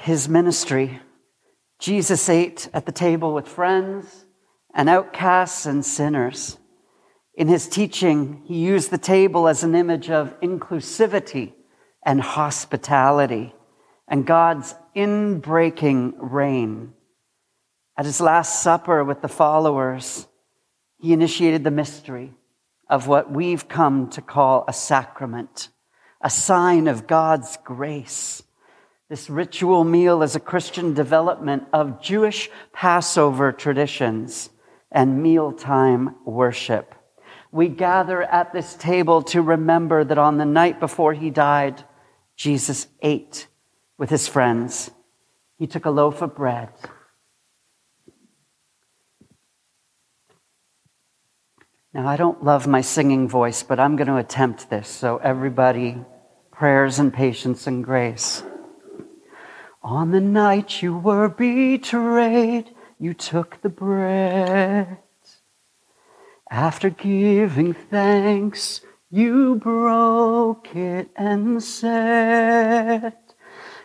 his ministry, Jesus ate at the table with friends and outcasts and sinners. In his teaching, he used the table as an image of inclusivity and hospitality and God's inbreaking reign. At his Last Supper with the followers, he initiated the mystery of what we've come to call a sacrament, a sign of God's grace. This ritual meal is a Christian development of Jewish Passover traditions and mealtime worship. We gather at this table to remember that on the night before he died, Jesus ate with his friends. He took a loaf of bread Now, I don't love my singing voice, but I'm going to attempt this. So, everybody, prayers and patience and grace. On the night you were betrayed, you took the bread. After giving thanks, you broke it and said,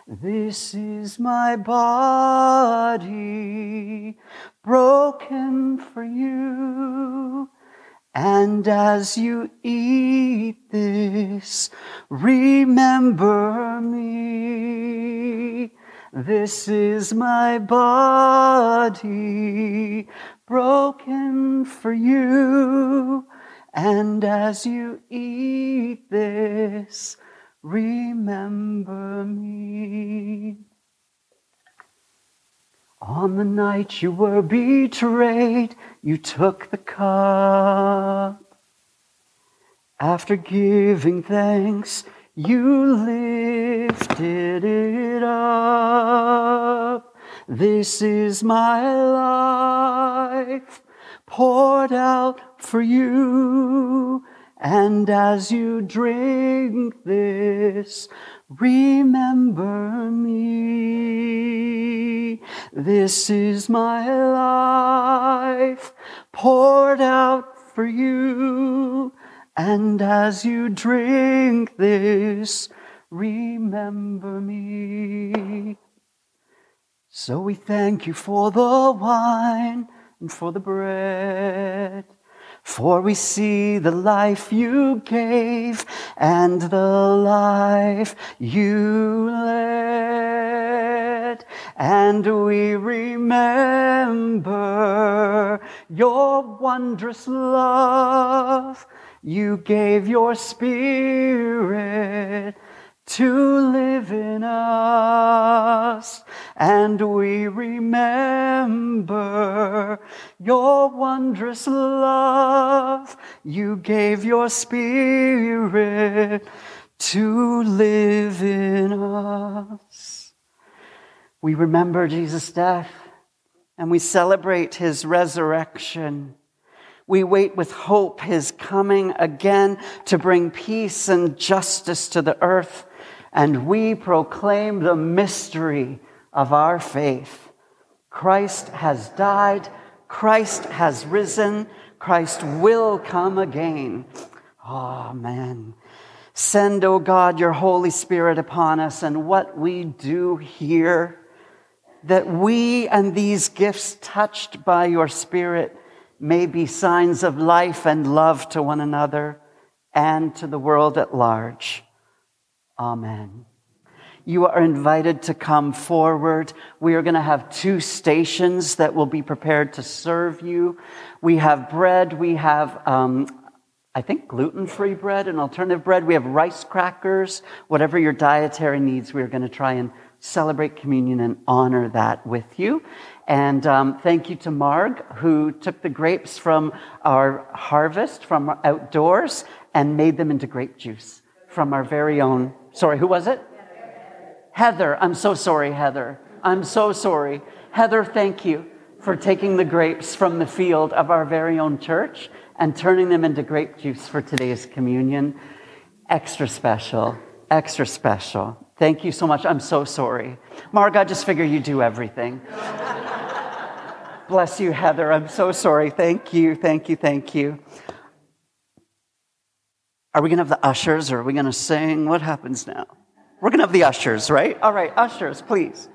This is my body broken for you. And as you eat this, remember me. This is my body broken for you. And as you eat this, remember me. On the night you were betrayed, you took the cup. After giving thanks, you lifted it up. This is my life poured out for you. And as you drink this, remember me. This is my life poured out for you. And as you drink this, remember me. So we thank you for the wine and for the bread. For we see the life you gave and the life you led. And we remember your wondrous love. You gave your spirit to live in us. And we remember your wondrous love. You gave your spirit to live in us. We remember Jesus' death and we celebrate his resurrection. We wait with hope his coming again to bring peace and justice to the earth and we proclaim the mystery of our faith. Christ has died, Christ has risen, Christ will come again. Amen. Send, O oh God, your Holy Spirit upon us and what we do here, that we and these gifts touched by your Spirit may be signs of life and love to one another and to the world at large. Amen. You are invited to come forward. We are going to have two stations that will be prepared to serve you. We have bread. We have, um, I think, gluten free bread and alternative bread. We have rice crackers. Whatever your dietary needs, we are going to try and celebrate communion and honor that with you. And um, thank you to Marg, who took the grapes from our harvest, from outdoors, and made them into grape juice from our very own Sorry, who was it? Heather. I'm so sorry, Heather. I'm so sorry. Heather, thank you for taking the grapes from the field of our very own church and turning them into grape juice for today's communion. Extra special, extra special. Thank you so much. I'm so sorry. Marg, I just figure you do everything. Bless you, Heather. I'm so sorry. Thank you, thank you, thank you. Are we going to have the ushers or are we going to sing? What happens now? We're going to have the ushers, right? All right, ushers, please.